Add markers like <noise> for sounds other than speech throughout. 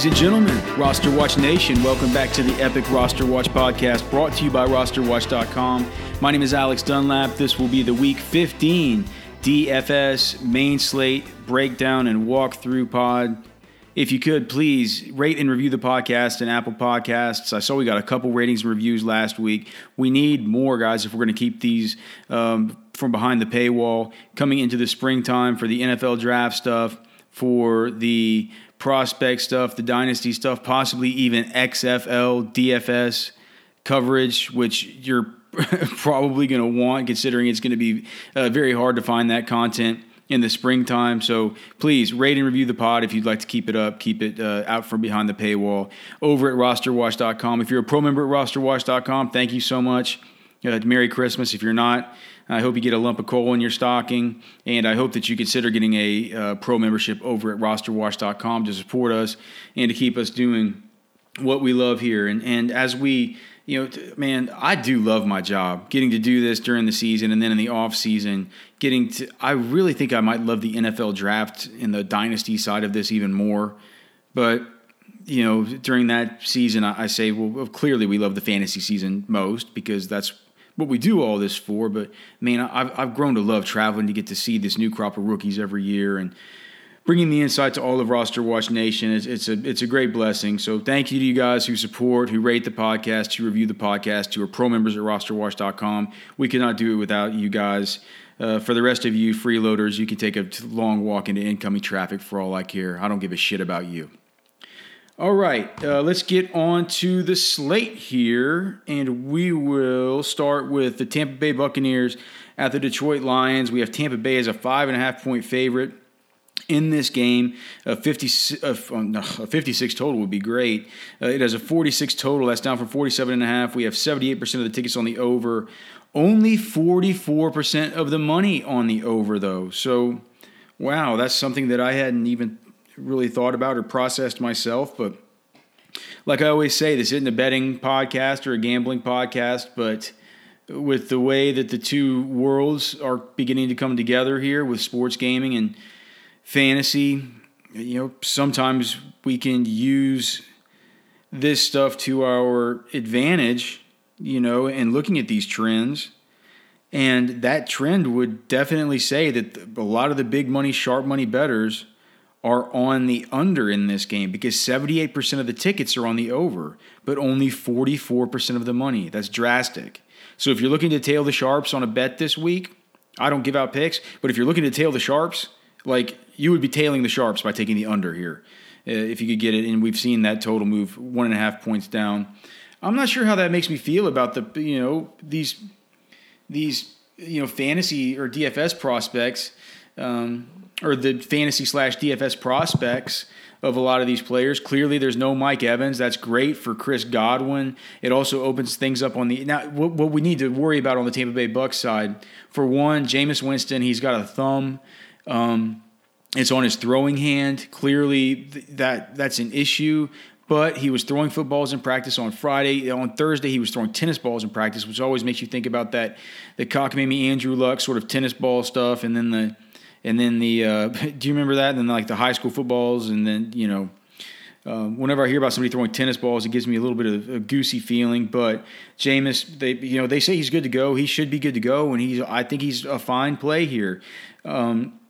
Ladies and gentlemen, Roster Watch Nation, welcome back to the Epic Roster Watch podcast brought to you by rosterwatch.com. My name is Alex Dunlap. This will be the week 15 DFS main slate breakdown and walkthrough pod. If you could, please rate and review the podcast and Apple Podcasts. I saw we got a couple ratings and reviews last week. We need more, guys, if we're going to keep these um, from behind the paywall coming into the springtime for the NFL draft stuff, for the prospect stuff, the dynasty stuff, possibly even XFL, DFS coverage, which you're <laughs> probably going to want considering it's going to be uh, very hard to find that content in the springtime. So please rate and review the pod if you'd like to keep it up, keep it uh, out from behind the paywall over at rosterwatch.com. If you're a pro member at rosterwatch.com, thank you so much. Uh, Merry Christmas. If you're not, I hope you get a lump of coal in your stocking, and I hope that you consider getting a uh, pro membership over at rosterwatch.com to support us and to keep us doing what we love here. And and as we, you know, man, I do love my job. Getting to do this during the season and then in the off season, getting to. I really think I might love the NFL draft in the dynasty side of this even more, but you know, during that season, I, say, well, clearly we love the fantasy season most because that's what we do all this for. But man, I've, I've grown to love traveling to get to see this new crop of rookies every year and bringing the insight to all of Roster Watch Nation. It's, it's, a it's a great blessing. So thank you to you guys who support, who rate the podcast, who review the podcast, who are pro members at rosterwatch.com. We cannot do it without you guys. Uh, for the rest of you freeloaders, you can take a long walk into incoming traffic for all I care. I don't give a shit about you. All right, uh, let's get on to the slate here, and we will start with the Tampa Bay Buccaneers at the Detroit Lions. We have Tampa Bay as a five and a half point favorite in this game. A, 50, uh, a 56 total would be great. Uh, it has a 46 total. That's down from 47 and a half. We have 78% of the tickets on the over. Only 44% of the money on the over, though. So, wow, that's something that I hadn't even really thought about or processed myself. But like I always say, this isn't a betting podcast or a gambling podcast, but with the way that the two worlds are beginning to come together here with sports gaming and fantasy, you know, sometimes we can use this stuff to our advantage, you know, and looking at these trends. And that trend would definitely say that a lot of the big money, sharp money bettors are on the under in this game because 78% of the tickets are on the over, but only 44% of the money. That's drastic. So if you're looking to tail the sharps on a bet this week, I don't give out picks, but if you're looking to tail the sharps, like you would be tailing the sharps by taking the under here uh, if you could get it. And we've seen that total move one and a half points down. I'm not sure how that makes me feel about the you know these these you know fantasy or DFS prospects. Um, or the fantasy slash DFS prospects of a lot of these players. Clearly, there's no Mike Evans. That's great for Chris Godwin. It also opens things up on the now. What, what we need to worry about on the Tampa Bay Bucks side, for one, Jameis Winston. He's got a thumb. Um, it's on his throwing hand. Clearly, th- that that's an issue. But he was throwing footballs in practice on Friday. On Thursday, he was throwing tennis balls in practice, which always makes you think about that the cockamamie Andrew Luck sort of tennis ball stuff, and then the and then the uh, <laughs> do you remember that? And then like the high school footballs, and then you know. Uh, whenever I hear about somebody throwing tennis balls, it gives me a little bit of a goosey feeling. But Jameis, they you know they say he's good to go. He should be good to go, and he's I think he's a fine play here. Um,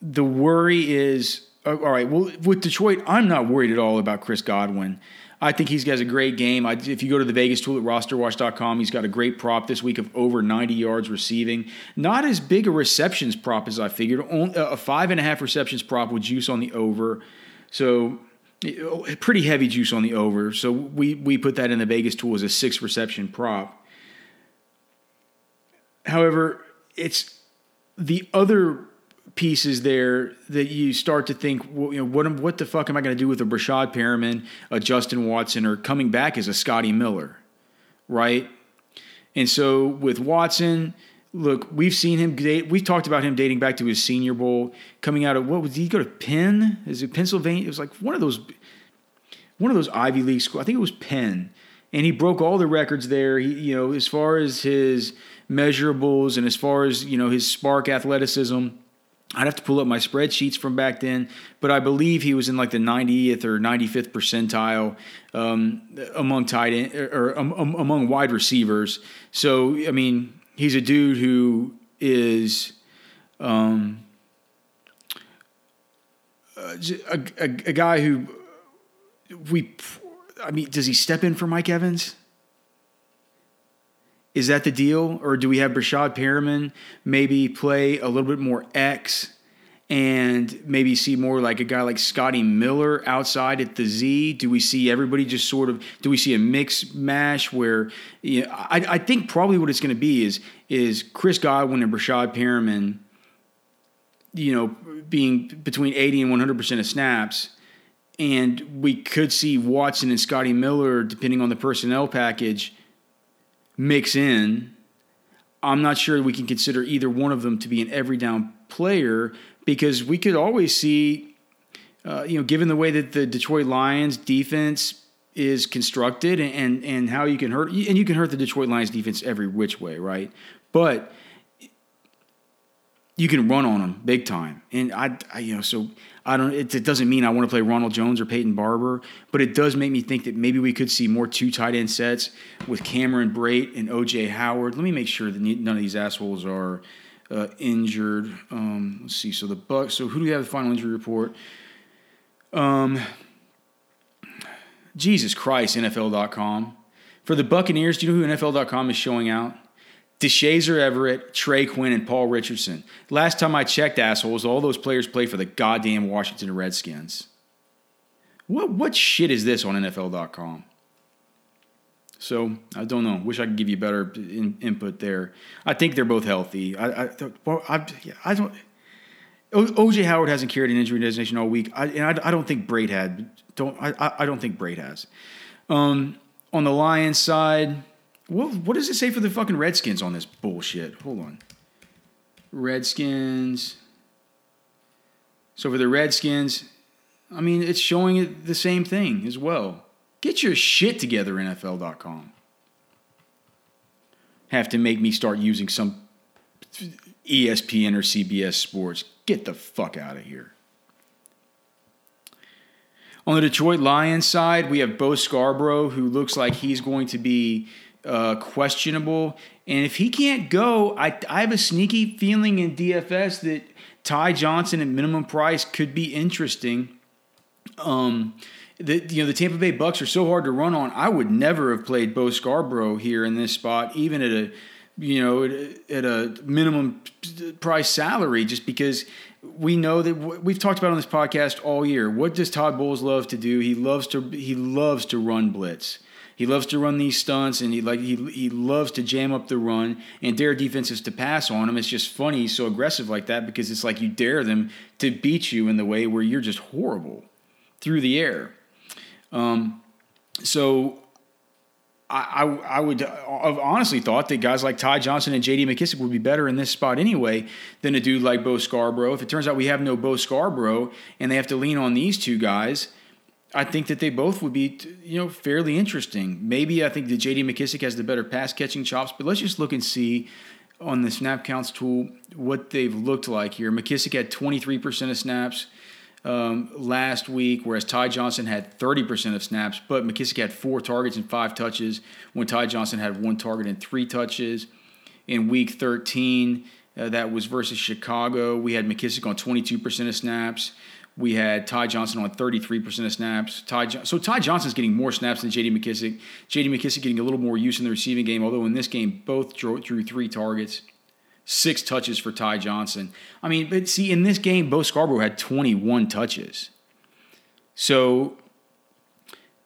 the worry is uh, all right. Well, with Detroit, I'm not worried at all about Chris Godwin. I think he's got a great game. I, if you go to the Vegas tool at rosterwatch.com, he's got a great prop this week of over 90 yards receiving. Not as big a receptions prop as I figured. Uh, a five and a half receptions prop with juice on the over. So eh, pretty heavy juice on the over. So we we put that in the Vegas tool as a six reception prop. However, it's the other pieces there that you start to think, well, you know, what what the fuck am I going to do with a Breshad Perriman, a Justin Watson, or coming back as a Scotty Miller, right? And so with Watson, look, we've seen him date. We've talked about him dating back to his Senior Bowl, coming out of what was he go to Penn? Is it Pennsylvania? It was like one of those, one of those Ivy League schools. I think it was Penn, and he broke all the records there. He, you know, as far as his measurables and as far as you know his spark athleticism I'd have to pull up my spreadsheets from back then, but I believe he was in like the 90th or 95th percentile um, among tight end or, or um, among wide receivers. So I mean, he's a dude who is um, a, a, a guy who we. I mean, does he step in for Mike Evans? Is that the deal? Or do we have Breshad Perriman maybe play a little bit more X and maybe see more like a guy like Scotty Miller outside at the Z? Do we see everybody just sort of do we see a mix mash where you know, I, I think probably what it's going to be is is Chris Godwin and Breshad Perriman, you know, being between 80 and 100 percent of snaps. And we could see Watson and Scotty Miller, depending on the personnel package, mix in. I'm not sure we can consider either one of them to be an every down player because we could always see, uh, you know, given the way that the Detroit Lions defense is constructed and and how you can hurt and you can hurt the Detroit Lions defense every which way, right? But you can run on them big time, and I, I you know, so I don't. It, it, doesn't mean I want to play Ronald Jones or Peyton Barber, but it does make me think that maybe we could see more two tight end sets with Cameron Brate and OJ Howard. Let me make sure that none of these assholes are uh, injured. Um, let's see. So the Bucks. So who do we have the final injury report? Um, Jesus Christ, NFL.com. For the Buccaneers, do you know who NFL.com is showing out? Deshazor Everett, Trey Quinn, and Paul Richardson. Last time I checked, assholes, all those players play for the goddamn Washington Redskins. What what shit is this on NFL.com? So I don't know. Wish I could give you better in, input there. I think they're both healthy. I I, I, I don't. OJ Howard hasn't carried an injury designation all week, I, and I, I don't think Brate had. Don't I? I don't think Brate has. Um, on the Lions side, what, what does it say for the fucking Redskins on this bullshit? Hold on. Redskins. So for the Redskins, I mean, it's showing it the same thing as well. Get your shit together, NFL.com. Have to make me start using some ESPN or CBS Sports. Get the fuck out of here. On the Detroit Lions side, we have Bo Scarborough, who looks like he's going to be uh, questionable. And if he can't go, I, I have a sneaky feeling in DFS that Ty Johnson at minimum price could be interesting. Um, the you know the Tampa Bay Bucks are so hard to run on. I would never have played Bo Scarborough here in this spot, even at a you know at a minimum price salary, just because we know that we've talked about on this podcast all year. What does Todd Bowles love to do? He loves to he loves to run blitz. He loves to run these stunts, and he like he he loves to jam up the run and dare defenses to pass on him. It's just funny he's so aggressive like that because it's like you dare them to beat you in the way where you're just horrible through the air. Um, so I, I, I would have honestly thought that guys like Ty Johnson and J.D. McKissic would be better in this spot anyway than a dude like Bo Scarborough. If it turns out we have no Bo Scarborough and they have to lean on these two guys, I think that they both would be, you know, fairly interesting. Maybe I think that J.D. McKissic has the better pass catching chops, but let's just look and see on the snap counts tool what they've looked like here. McKissic had 23% of snaps um, last week, whereas Ty Johnson had 30% of snaps, but McKissic had four targets and five touches when Ty Johnson had one target and three touches. In week 13, uh, that was versus Chicago. We had McKissic on 22% of snaps. We had Ty Johnson on 33% of snaps. Ty so Ty Johnson's getting more snaps than J.D. McKissic. J.D. McKissic getting a little more use in the receiving game, although in this game both drew, drew three targets, six touches for Ty Johnson. I mean, but see, in this game, Bo Scarborough had 21 touches. So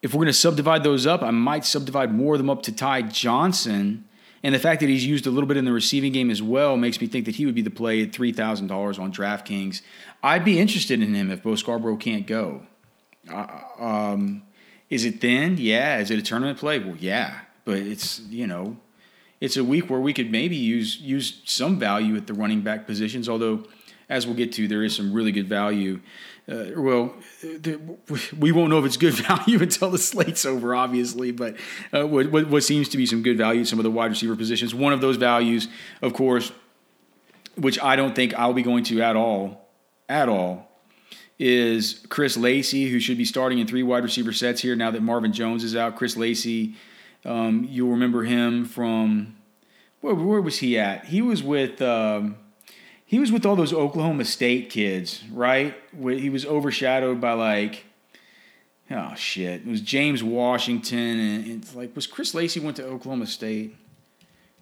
if we're going to subdivide those up, I might subdivide more of them up to Ty Johnson and the fact that he's used a little bit in the receiving game as well makes me think that he would be the play at $3,000 on DraftKings. I'd be interested in him if Bo Scarborough can't go. Uh, um, is it thin? Yeah. Is it a tournament play? Well, yeah. But it's, you know, it's a week where we could maybe use use some value at the running back positions, although as we'll get to, there is some really good value uh, well, we won't know if it's good <laughs> value until the slate's over, obviously. But uh, what, what, seems to be some good value, some of the wide receiver positions. One of those values, of course, which I don't think I'll be going to at all, at all is Chris Lacey, who should be starting in three wide receiver sets here now that Marvin Jones is out. Chris Lacey, um, you'll remember him from where, where, was he at? He was with um, he was with all those Oklahoma State kids, right? He was overshadowed by like oh shit, it was James Washington and it's like was Chris Lacey went to Oklahoma State.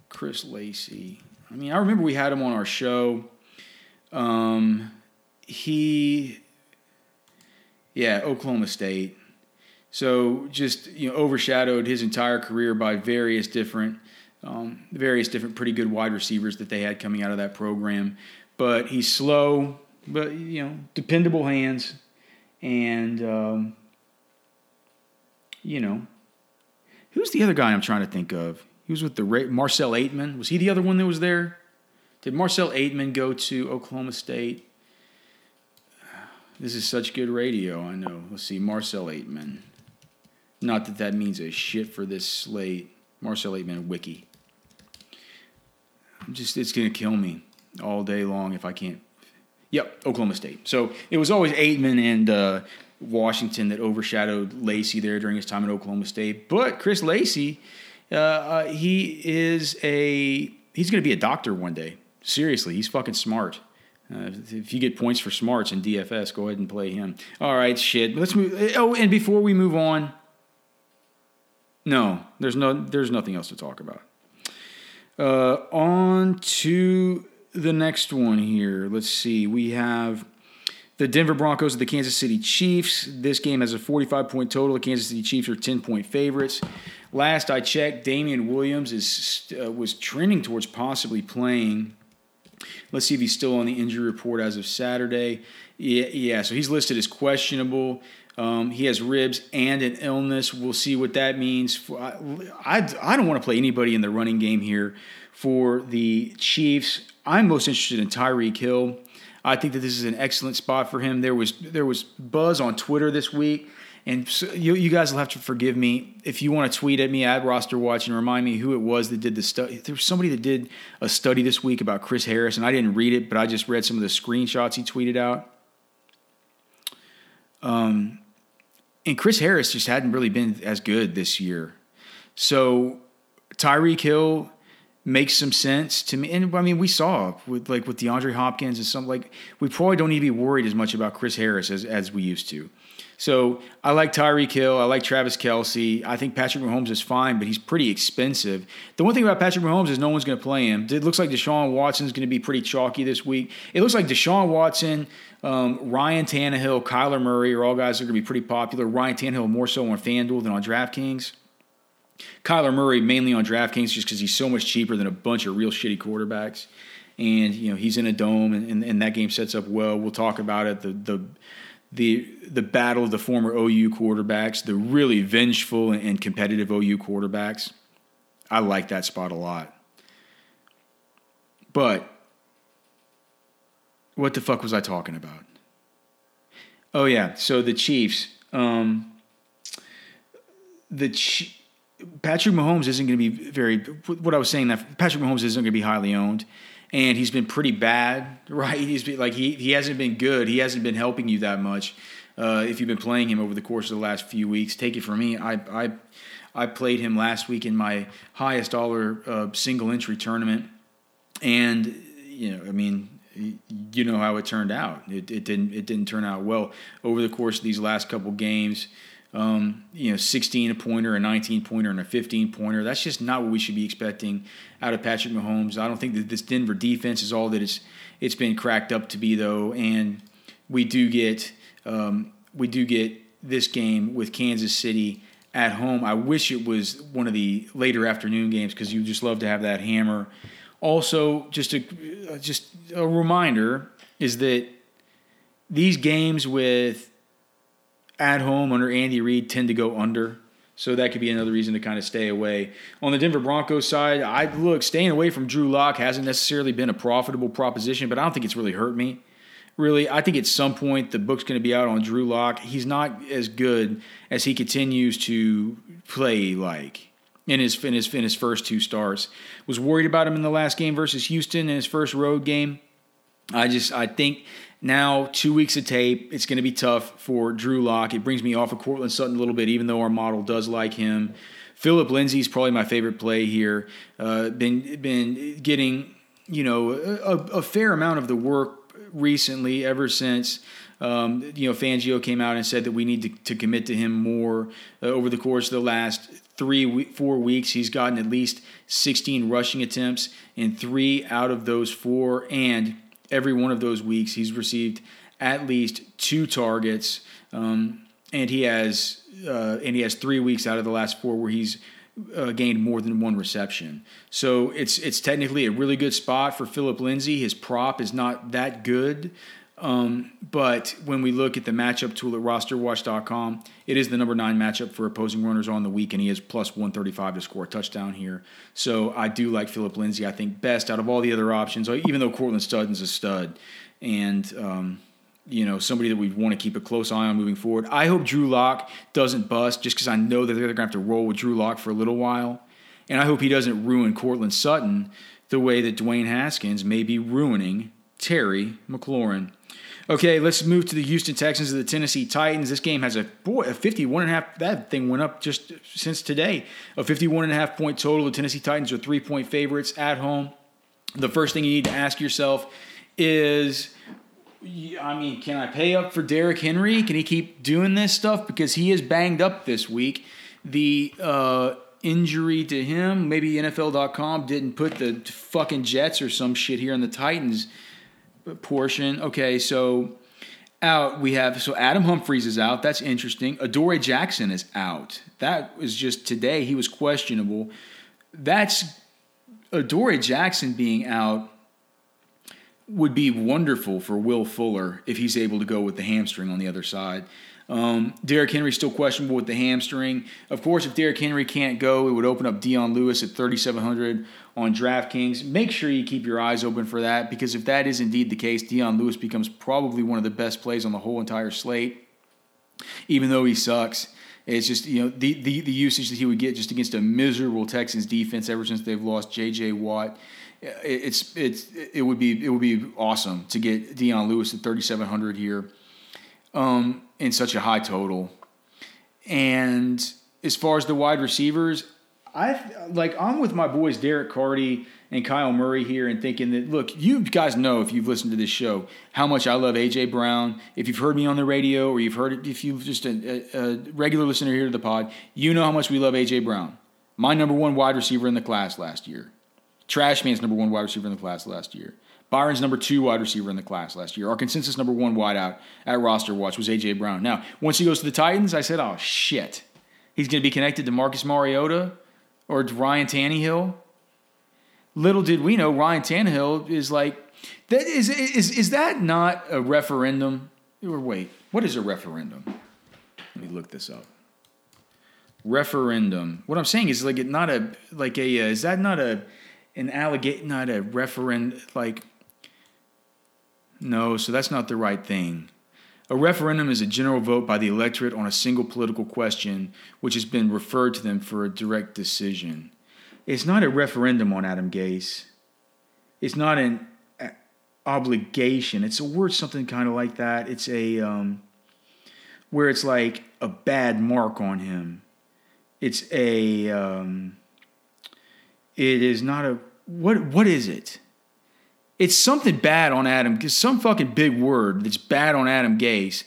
Chris Lacey. I mean, I remember we had him on our show. Um, he yeah, Oklahoma State. So just you know, overshadowed his entire career by various different, um, various different pretty good wide receivers that they had coming out of that program. But he's slow, but you know, dependable hands, and um, you know, who's the other guy I'm trying to think of? He was with the Marcell Ateman? Was he the other one that was there? Did Marcell Ateman go to Oklahoma State? This is such good radio, I know. Let's see, Marcell Ateman. Not that that means a shit for this slate. Marcell Ateman wiki. Just, it's going to kill me all day long if I can't. Yep, Oklahoma State. So it was always Ateman and uh, Washington that overshadowed Lacey there during his time at Oklahoma State. But Chris Lacey, uh, uh, he is a, he's going to be a doctor one day. Seriously, he's fucking smart. Uh, if you get points for smarts in DFS, go ahead and play him. All right, shit. Let's move. Oh, and before we move on, no, there's no, there's nothing else to talk about. Uh, on to the next one here. Let's see. We have the Denver Broncos and the Kansas City Chiefs. This game has a 45 point total. The Kansas City Chiefs are 10 point favorites. Last I checked, Damien Williams is uh, was trending towards possibly playing Let's see if he's still on the injury report as of Saturday. Yeah, yeah so he's listed as questionable. Um, he has ribs and an illness. We'll see what that means. I, I, I don't want to play anybody in the running game here for the Chiefs. I'm most interested in Tyreek Hill. I think that this is an excellent spot for him. There was there was buzz on Twitter this week and so you, you guys will have to forgive me if you want to tweet at me at Roster Watch and remind me who it was that did the study. There was somebody that did a study this week about Chris Harris, and I didn't read it, but I just read some of the screenshots he tweeted out. Um, and Chris Harris just hadn't really been as good this year. So Tyreek Hill makes some sense to me. And I mean, we saw with like with DeAndre Hopkins and some like we probably don't need to be worried as much about Chris Harris as as we used to. So I like Tyreek Hill. I like Travis Kelce. I think Patrick Mahomes is fine, but he's pretty expensive. The one thing about Patrick Mahomes is no one's going to play him. It looks like Deshaun Watson is going to be pretty chalky this week. It looks like Deshaun Watson, um, Ryan Tannehill, Kyler Murray are all guys that are going to be pretty popular. Ryan Tannehill more so on FanDuel than on DraftKings. Kyler Murray mainly on DraftKings just because he's so much cheaper than a bunch of real shitty quarterbacks. And you know he's in a dome, and, and, and that game sets up well. We'll talk about it. The the the the battle of the former OU quarterbacks, the really vengeful and competitive OU quarterbacks. I like that spot a lot. But what the fuck was I talking about? Oh yeah, so the Chiefs. Um, the Ch- Patrick Mahomes isn't going to be very. What I was saying that Patrick Mahomes isn't going to be highly owned and he's been pretty bad, <laughs> right? He's been like he he hasn't been good. He hasn't been helping you that much. Uh, if you've been playing him over the course of the last few weeks, take it from me. I I I played him last week in my highest dollar uh, single entry tournament, and you know, I mean, you know how it turned out. It, it didn't it didn't turn out well over the course of these last couple games um, you know, 16 a pointer, a 19 pointer, and a 15 pointer. That's just not what we should be expecting out of Patrick Mahomes. I don't think that this Denver defense is all that it's it's been cracked up to be, though. And we do get um, we do get this game with Kansas City at home. I wish it was one of the later afternoon games because you just love to have that hammer. Also, just a uh, just a reminder is that these games with at home under Andy Reid tend to go under. So that could be another reason to kind of stay away. On the Denver Broncos side, I look staying away from Drew Lock hasn't necessarily been a profitable proposition, but I don't think it's really hurt me. Really, I think at some point the book's going to be out on Drew Lock. He's not as good as he continues to play like in his in his in his first two starts. Was worried about him in the last game versus Houston in his first road game. I just I think Now, two weeks of tape, it's going to be tough for Drew Lock. It brings me off of Courtland Sutton a little bit, even though our model does like him. Phillip Lindsay's probably my favorite play here. Uh, been been getting you know a, a, fair amount of the work recently, ever since um, you know Fangio came out and said that we need to, to commit to him more uh, over the course of the last three four weeks. He's gotten at least 16 rushing attempts in three out of those four, and every one of those weeks he's received at least two targets. Um, and he has uh, and he has three weeks out of the last four where he's uh, gained more than one reception. So it's it's technically a really good spot for Phillip Lindsay. His prop is not that good. Um, but when we look at the matchup tool at rosterwatch.com, it is the number nine matchup for opposing runners on the week, and he is plus 135 to score a touchdown here. So I do like Phillip Lindsay, I think, best out of all the other options, even though Courtland Sutton's a stud. And um, you know, somebody that we'd want to keep a close eye on moving forward. I hope Drew Lock doesn't bust just because I know that they're going to have to roll with Drew Lock for a little while. And I hope he doesn't ruin Courtland Sutton the way that Dwayne Haskins may be ruining Terry McLaurin. Okay, let's move to the Houston Texans and the Tennessee Titans. This game has a boy a 51 and a half that thing went up just since today. A 51 and a half point total. The Tennessee Titans are 3-point favorites at home. The first thing you need to ask yourself is I mean, can I pay up for Derrick Henry? Can he keep doing this stuff? Because he is banged up this week. The uh, injury to him, maybe NFL.com didn't put the fucking Jets or some shit here in the Titans portion. Okay, so out we have so Adam Humphries is out. That's interesting. Adoree Jackson is out. That was just today. He was questionable. That's Adoree Jackson being out would be wonderful for Will Fuller if he's able to go with the hamstring on the other side. Um, Derrick Henry still questionable with the hamstring. Of course, if Derrick Henry can't go, it would open up Dion Lewis at 3,700 on DraftKings. Make sure you keep your eyes open for that because if that is indeed the case, Dion Lewis becomes probably one of the best plays on the whole entire slate, even though he sucks. It's just you know the, the the usage that he would get just against a miserable Texans defense ever since they've lost J.J. Watt it's it's it would be it would be awesome to get Dion Lewis at 3700 here um, in such a high total. And as far as the wide receivers, I like I'm with my boys Derek Carty and Kyle Murray here and thinking that look, you guys know if you've listened to this show how much I love AJ Brown. If you've heard me on the radio or you've heard it, if you've just a, a, a regular listener here to the pod, you know how much we love AJ Brown. My number one wide receiver in the class last year. Trash Man's number one wide receiver in the class last year. Byron's number two wide receiver in the class last year. Our consensus number one wideout at roster watch was A.J. Brown. Now, once he goes to the Titans, I said, oh, shit. He's going to be connected to Marcus Mariota or Ryan Tannehill. Little did we know Ryan Tannehill is like, that is, is, is that not a referendum? Or wait, what is a referendum? Let me look this up. Referendum. What I'm saying is like it not a like a uh, is that not a an allegate, not a referendum, like, no, so that's not the right thing. A referendum is a general vote by the electorate on a single political question which has been referred to them for a direct decision. It's not a referendum on Adam Gase. It's not an obligation. It's a word something kind of like that. It's a um, where it's like a bad mark on him. It's a um, it is not a what what is it? It's something bad on Adam, because some fucking big word that's bad on Adam Gase.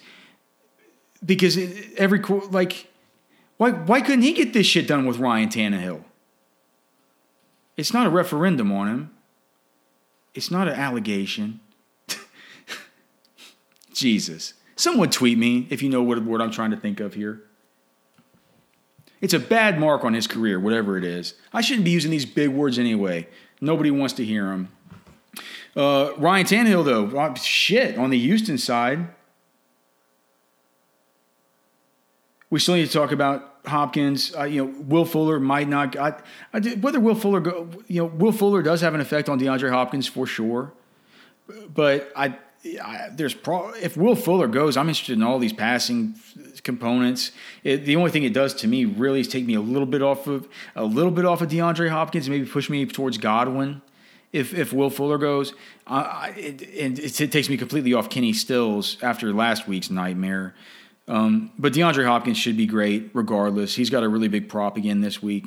Because every like, why why couldn't he get this shit done with Ryan Tannehill? It's not a referendum on him. It's not an allegation. <laughs> Jesus. Someone tweet me if you know what word I'm trying to think of here. It's a bad mark on his career, whatever it is. I shouldn't be using these big words anyway. Nobody wants to hear him. Uh, Ryan Tannehill, though, uh, shit, on the Houston side, we still need to talk about Hopkins. Uh, you know, Will Fuller might not. I, I, whether Will Fuller, go, you know, Will Fuller does have an effect on DeAndre Hopkins for sure. But I, I there's pro, if Will Fuller goes, I'm interested in all these passing components. It, the only thing it does to me really is take me a little bit off of a little bit off of DeAndre Hopkins, maybe push me towards Godwin, if if Will Fuller goes. Uh, it, it, it, takes me completely off Kenny Stills after last week's nightmare. Um, but DeAndre Hopkins should be great regardless. He's got a really big prop again this week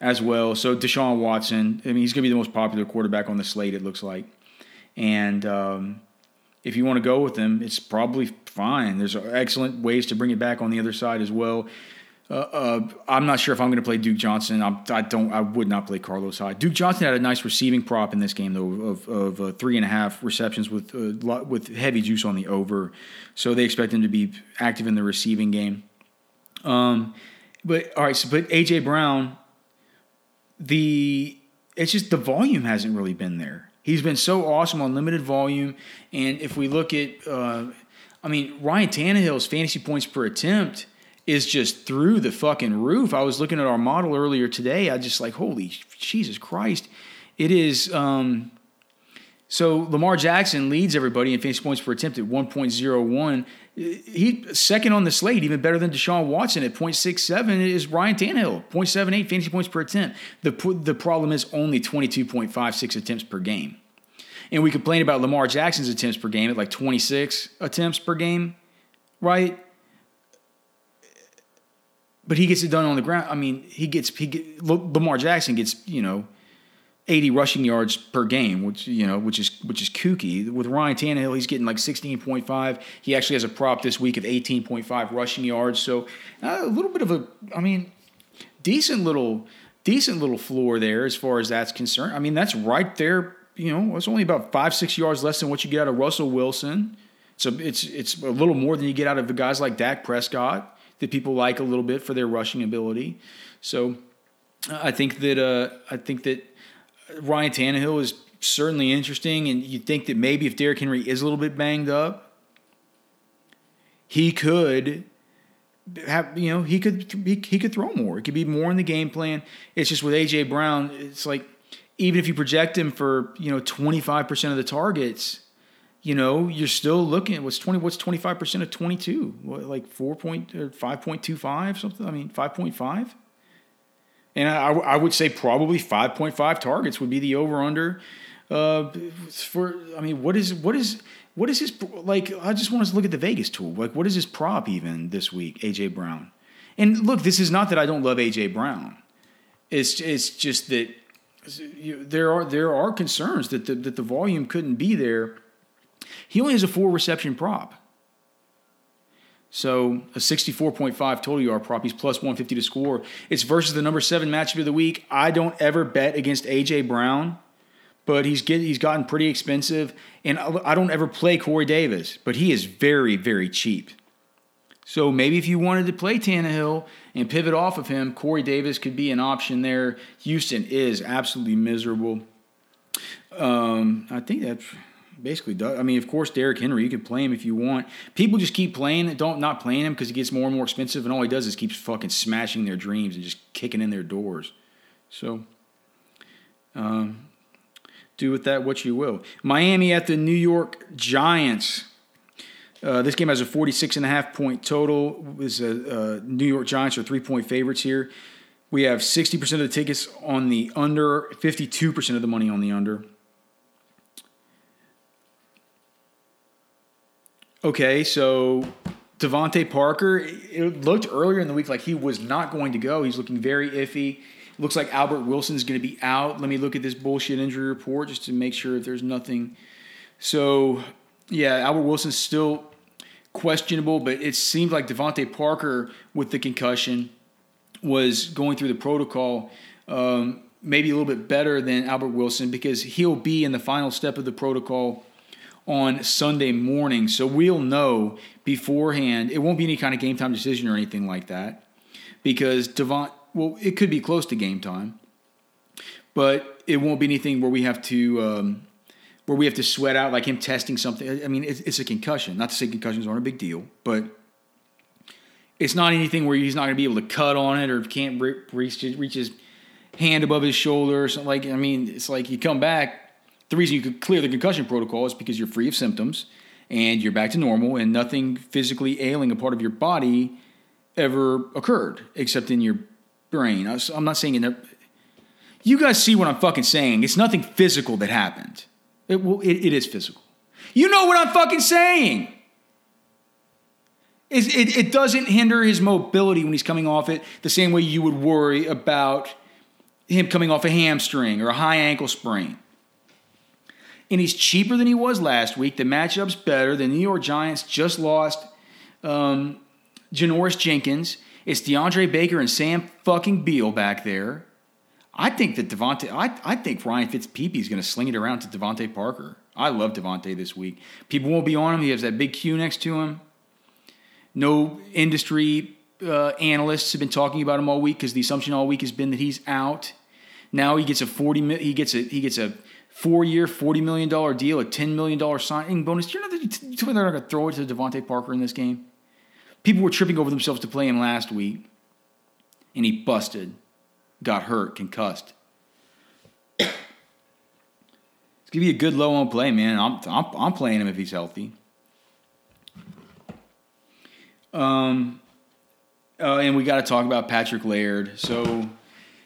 as well. So Deshaun Watson, I mean, he's going to be the most popular quarterback on the slate, it looks like. And um, if you want to go with him, it's probably fine. There's excellent ways to bring it back on the other side as well. Uh, uh, I'm not sure if I'm going to play Duke Johnson. I'm, I don't. I would not play Carlos Hyde. Duke Johnson had a nice receiving prop in this game though of, of uh, three and a half receptions with uh, with heavy juice on the over, so they expect him to be active in the receiving game. Um, but all right, so, but AJ Brown, the it's just the volume hasn't really been there. He's been so awesome on limited volume, and if we look at, uh, I mean, Ryan Tannehill's fantasy points per attempt is just through the fucking roof. I was looking at our model earlier today. I just like, holy Jesus Christ, it is. Um, so Lamar Jackson leads everybody in fantasy points per attempt at 1.01 he second on the slate, even better than Deshaun Watson at 0.67 is Ryan Tannehill, 0.78 fantasy points per attempt. The, the problem is only 22.56 attempts per game. And we complain about Lamar Jackson's attempts per game at like 26 attempts per game, right? But he gets it done on the ground. I mean, he gets he get, Lamar Jackson gets, you know, 80 rushing yards per game, which you know, which is which is kooky. With Ryan Tannehill, he's getting like 16.5. He actually has a prop this week of 18.5 rushing yards. So uh, a little bit of a, I mean, decent little decent little floor there as far as that's concerned. I mean, that's right there. You know, it's only about five six yards less than what you get out of Russell Wilson. So it's it's a little more than you get out of the guys like Dak Prescott that people like a little bit for their rushing ability. So I think that uh, I think that Ryan Tannehill is certainly interesting, and you think that maybe if Derrick Henry is a little bit banged up, he could have you know he could he, he could throw more. It could be more in the game plan. It's just with AJ Brown, it's like even if you project him for you know twenty five percent of the targets, you know you're still looking at what's twenty what's twenty five percent of twenty two what, like four point or five point two five something. I mean five point five. And I, I would say probably 5.5 targets would be the over under. Uh, for I mean, what is what is what is his like? I just want us to look at the Vegas tool. Like, what is his prop even this week? AJ Brown. And look, this is not that I don't love AJ Brown. It's it's just that there are there are concerns that the, that the volume couldn't be there. He only has a four reception prop. So a 64.5 total yard prop. He's plus 150 to score. It's versus the number seven matchup of the week. I don't ever bet against AJ Brown, but he's get, he's gotten pretty expensive, and I don't ever play Corey Davis, but he is very very cheap. So maybe if you wanted to play Tannehill and pivot off of him, Corey Davis could be an option there. Houston is absolutely miserable. Um, I think that's basically does. I mean, of course, Derrick Henry, you can play him if you want. People just keep playing, don't not playing him because he gets more and more expensive, and all he does is keeps fucking smashing their dreams and just kicking in their doors. So, um, do with that what you will. Miami at the New York Giants. Uh, this game has a 46 and a half point total. This uh, New York Giants are three point favorites here. We have 60% of the tickets on the under, 52% of the money on the under. Okay, so DeVante Parker, it looked earlier in the week like he was not going to go. He's looking very iffy. Looks like Albert Wilson's going to be out. Let me look at this bullshit injury report just to make sure if there's nothing. So, yeah, Albert Wilson's still questionable, but it seemed like DeVante Parker with the concussion was going through the protocol um, maybe a little bit better than Albert Wilson because he'll be in the final step of the protocol on Sunday morning. So we'll know beforehand. It won't be any kind of game time decision or anything like that because Devon, well, it could be close to game time, but it won't be anything where we have to. Um, where we have to sweat out like him testing something. I mean, it's, it's a concussion. Not to say concussions aren't a big deal, but it's not anything where he's not going to be able to cut on it or can't reach, reach his hand above his shoulder or something like. I mean, it's like you come back the reason you could clear the concussion protocol is because you're free of symptoms and you're back to normal and nothing physically ailing a part of your body ever occurred except in your brain. I'm not saying in there. You guys see what I'm fucking saying? It's nothing physical that happened. It, well, it, it is physical. You know what I'm fucking saying. It, it, it doesn't hinder his mobility when he's coming off it the same way you would worry about him coming off a hamstring or a high ankle sprain. And he's cheaper than he was last week. The matchup's better. The New York Giants just lost um, Janoris Jenkins. It's DeAndre Baker and Sam fucking Beal back there. I think that DeVante. I, I think Ryan Fitzpepe is going to sling it around to DeVante Parker. I love DeVante this week. People won't be on him. He has that big Q next to him. No industry uh, analysts have been talking about him all week because the assumption all week has been that he's out. Now he gets a forty. He gets a he gets a four year, forty million dollar deal, a ten million dollar signing bonus. You know they're not going to throw it to DeVante Parker in this game. People were tripping over themselves to play him last week, and he busted, got hurt, concussed. <coughs> it's gonna be a good low on play, man. I'm I'm, I'm playing him if he's healthy. Um, uh, and we got to talk about Patrick Laird. So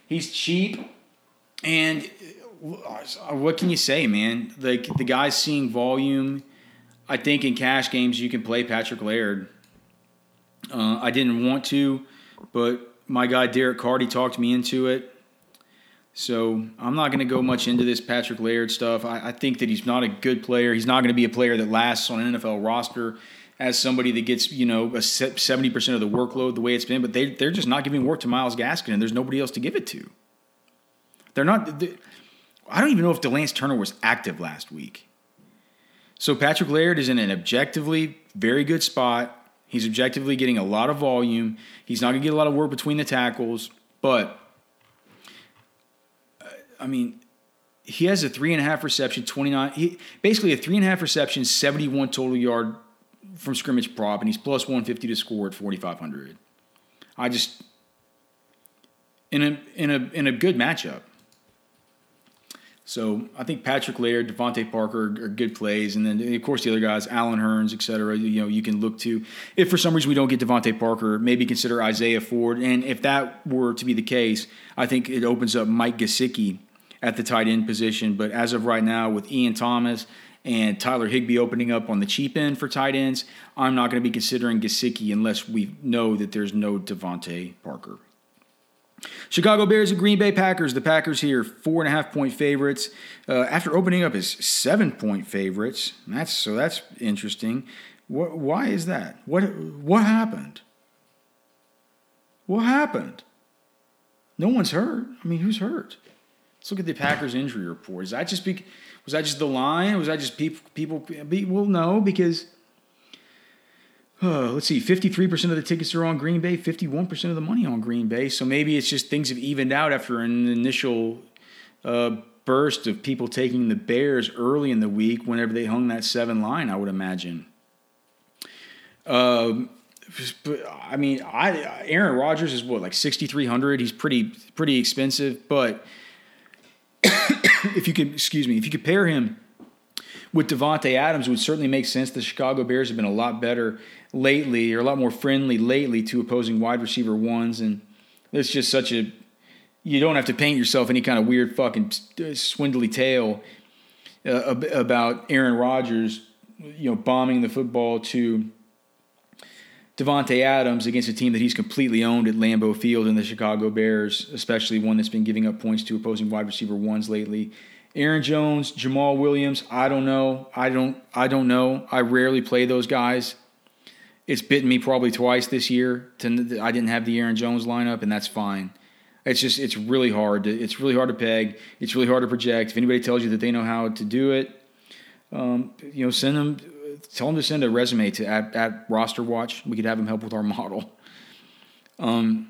he's cheap, and what can you say, man? Like the guy's seeing volume. I think in cash games you can play Patrick Laird. Uh, I didn't want to, but my guy Derek Carty talked me into it. So I'm not going to go much into this Patrick Laird stuff. I, I think that he's not a good player. He's not going to be a player that lasts on an NFL roster as somebody that gets you know a seventy percent of the workload the way it's been, but they they're just not giving work to Myles Gaskin, and there's nobody else to give it to. They're not. They're, I don't even know if De'Lance Turner was active last week. So Patrick Laird is in an objectively very good spot. He's objectively getting a lot of volume. He's not going to get a lot of work between the tackles, but I mean, he has a three and a half reception, 29, he, basically a three and a half reception, 71 total yard from scrimmage prop, and he's plus 150 to score at 4,500. I just in a in a in a good matchup. So I think Patrick Laird, DeVante Parker are good plays, and then of course the other guys, Allen Hurns, et cetera. You know you can look to. If for some reason we don't get DeVante Parker, maybe consider Isaiah Ford, and if that were to be the case, I think it opens up Mike Gesicki at the tight end position. But as of right now, with Ian Thomas and Tyler Higbee opening up on the cheap end for tight ends, I'm not going to be considering Gesicki unless we know that there's no DeVante Parker. Chicago Bears and Green Bay Packers. The Packers here, four and a half point favorites. Uh, after opening up as seven point favorites, that's so that's interesting. What, why is that? What what happened? What happened? No one's hurt. I mean, who's hurt? Let's look at the Packers injury report. Is that just be, was that just the line? Was that just people? People? Well, no, because let's see, fifty-three percent of the tickets are on Green Bay, fifty-one percent of the money on Green Bay. So maybe it's just things have evened out after an initial uh, burst of people taking the Bears early in the week. Whenever they hung that seven line, I would imagine. Um, I mean, I Aaron Rodgers is what like sixty three hundred. He's pretty pretty expensive, but <coughs> if you could, excuse me, if you could pair him with Davante Adams, would certainly make sense. The Chicago Bears have been a lot better lately, or a lot more friendly lately to opposing wide receiver ones, and it's just such a you don't have to paint yourself any kind of weird fucking swindly tale uh, about Aaron Rodgers, you know, bombing the football to Davante Adams against a team that he's completely owned at Lambeau Field and the Chicago Bears, especially one that's been giving up points to opposing wide receiver ones lately. Aaron Jones, Jamaal Williams, I don't know. I don't I don't know. I rarely play those guys. It's bitten me probably twice this year. To, I didn't have the Aaron Jones lineup, and that's fine. It's just it's really hard. To, it's really hard to peg. It's really hard to project. If anybody tells you that they know how to do it, um, you know, send them tell them to send a resume to at, at Roster Watch. We could have them help with our <laughs> model. Um,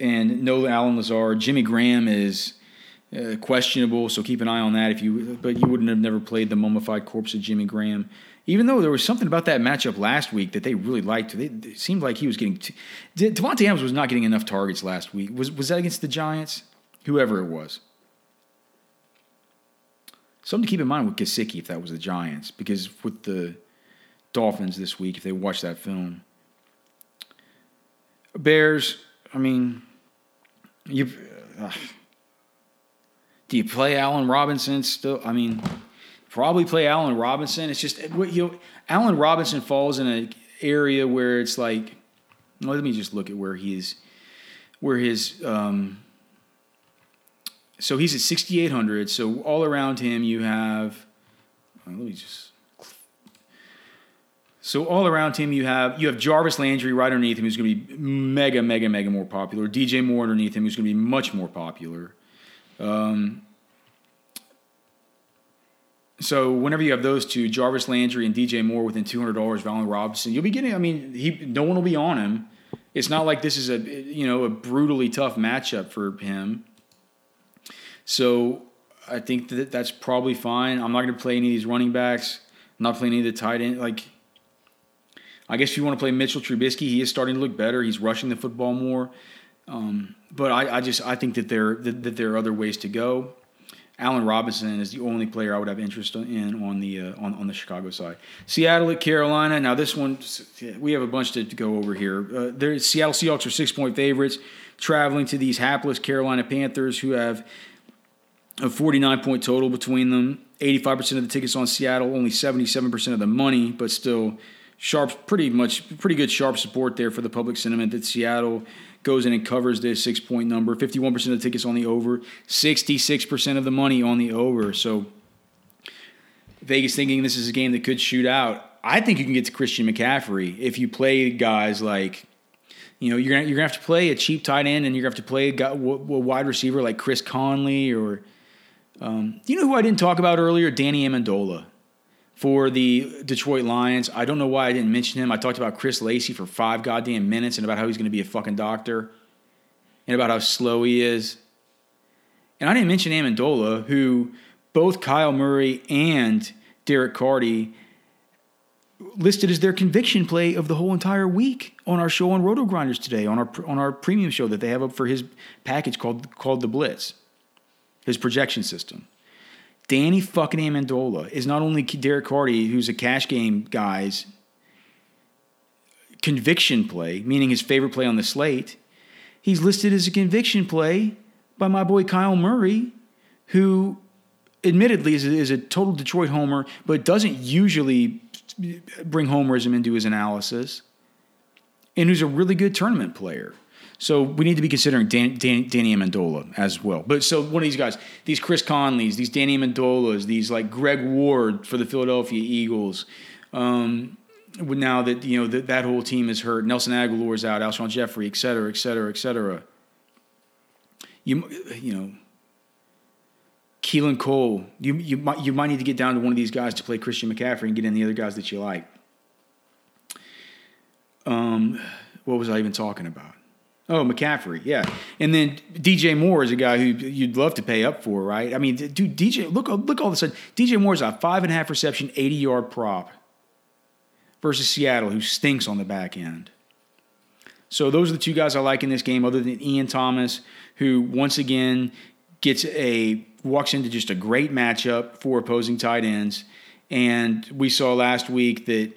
and no Allen Lazard. Jimmy Graham is uh, questionable, so keep an eye on that. If you, but you wouldn't have never played the mummified corpse of Jimmy Graham. Even though there was something about that matchup last week that they really liked, they, it seemed like he was getting. T- Davante Adams was not getting enough targets last week. Was was that against the Giants? Whoever it was. Something to keep in mind with Gesicki if that was the Giants, because with the Dolphins this week, if they watch that film. Bears, I mean, you uh, Do you play Allen Robinson still? I mean, probably play Allen Robinson. It's just you know, Allen Robinson falls in an area where it's like, let me just look at where he's, where his, um, so he's at 6,800. So all around him you have, let me just. So all around him, you have you have Jarvis Landry right underneath him, who's going to be mega, mega, mega more popular. DJ Moore underneath him, who's going to be much more popular. Um, so whenever you have those two, Jarvis Landry and DJ Moore within two hundred dollars, Allen Robinson, you'll be getting. I mean, he no one will be on him. It's not like this is a you know a brutally tough matchup for him. So I think that that's probably fine. I'm not going to play any of these running backs. I'm not playing any of the tight end. Like, I guess if you want to play Mitchell Trubisky, he is starting to look better. He's rushing the football more. Um, but I, I, just I think that there that, that, there are other ways to go. Allen Robinson is the only player I would have interest in on the uh, on, on the Chicago side. Seattle at Carolina. Now this one we have a bunch to, to go over here. Uh, there, Seattle Seahawks are six point favorites, traveling to these hapless Carolina Panthers who have a 49 point total between them. 85% of the tickets on Seattle, only 77% of the money, but still sharp, pretty much, pretty good sharp support there for the public sentiment that Seattle goes in and covers this six point number. 51% of the tickets on the over, 66% of the money on the over. So Vegas thinking this is a game that could shoot out. I think you can get to Christian McCaffrey if you play guys like you know, you're gonna, you're gonna have to play a cheap tight end, and you're gonna have to play a, guy, a wide receiver like Chris Conley or um, you know who I didn't talk about earlier? Danny Amendola for the Detroit Lions. I don't know why I didn't mention him. I talked about Chris Lacy for five goddamn minutes and about how he's going to be a fucking doctor and about how slow he is. And I didn't mention Amendola, who both Kyle Murray and Derek Carty listed as their conviction play of the whole entire week on our show on Roto Grinders today, on our on our premium show that they have up for his package called called the Blitz his projection system. Danny fucking Amendola is not only Derek Carty, who's a cash game guy's conviction play, meaning his favorite play on the slate. He's listed as a conviction play by my boy Kyle Murray, who admittedly is a, is a total Detroit homer, but doesn't usually bring homerism into his analysis, and who's a really good tournament player. So we need to be considering Dan, Dan, Danny Amendola as well. But so one of these guys, these Chris Conleys, these Danny Amendolas, these like Greg Ward for the Philadelphia Eagles. Um, now that you know that that whole team is hurt, Nelson Agholor's out, Alshon Jeffery, et cetera, et cetera, et cetera. You you know, Keelan Cole. You you might you might need to get down to one of these guys to play Christian McCaffrey and get in the other guys that you like. Um, what was I even talking about? Oh, McCaffrey, yeah, and then DJ Moore is a guy who you'd love to pay up for, right? I mean, dude, DJ, look, look, all of a sudden, DJ Moore is a five and a half reception, eighty yard prop versus Seattle, who stinks on the back end. So those are the two guys I like in this game, other than Ian Thomas, who once again gets a walks into just a great matchup for opposing tight ends, and we saw last week that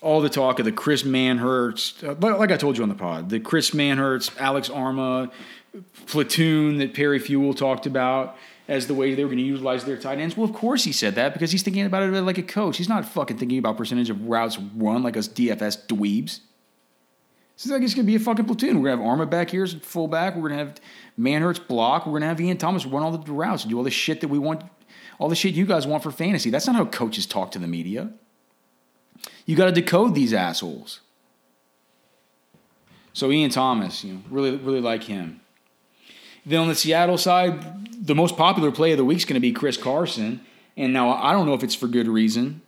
all the talk of the Chris Manhertz, uh, like I told you on the pod, the Chris Manhertz, Alex Armah platoon that Perry Fewell talked about as the way they were going to utilize their tight ends. Well, of course he said that because he's thinking about it like a coach. He's not fucking thinking about percentage of routes run like us DFS dweebs. It's like it's going to be a fucking platoon. We're going to have Armah back here as fullback. We're going to have Manhertz block. We're going to have Ian Thomas run all the routes and do all the shit that we want, all the shit you guys want for fantasy. That's not how coaches talk to the media. You got to decode these assholes. So Ian Thomas, you know, really, really like him. Then on the Seattle side, the most popular play of the week is going to be Chris Carson. And now I don't know if it's for good reason.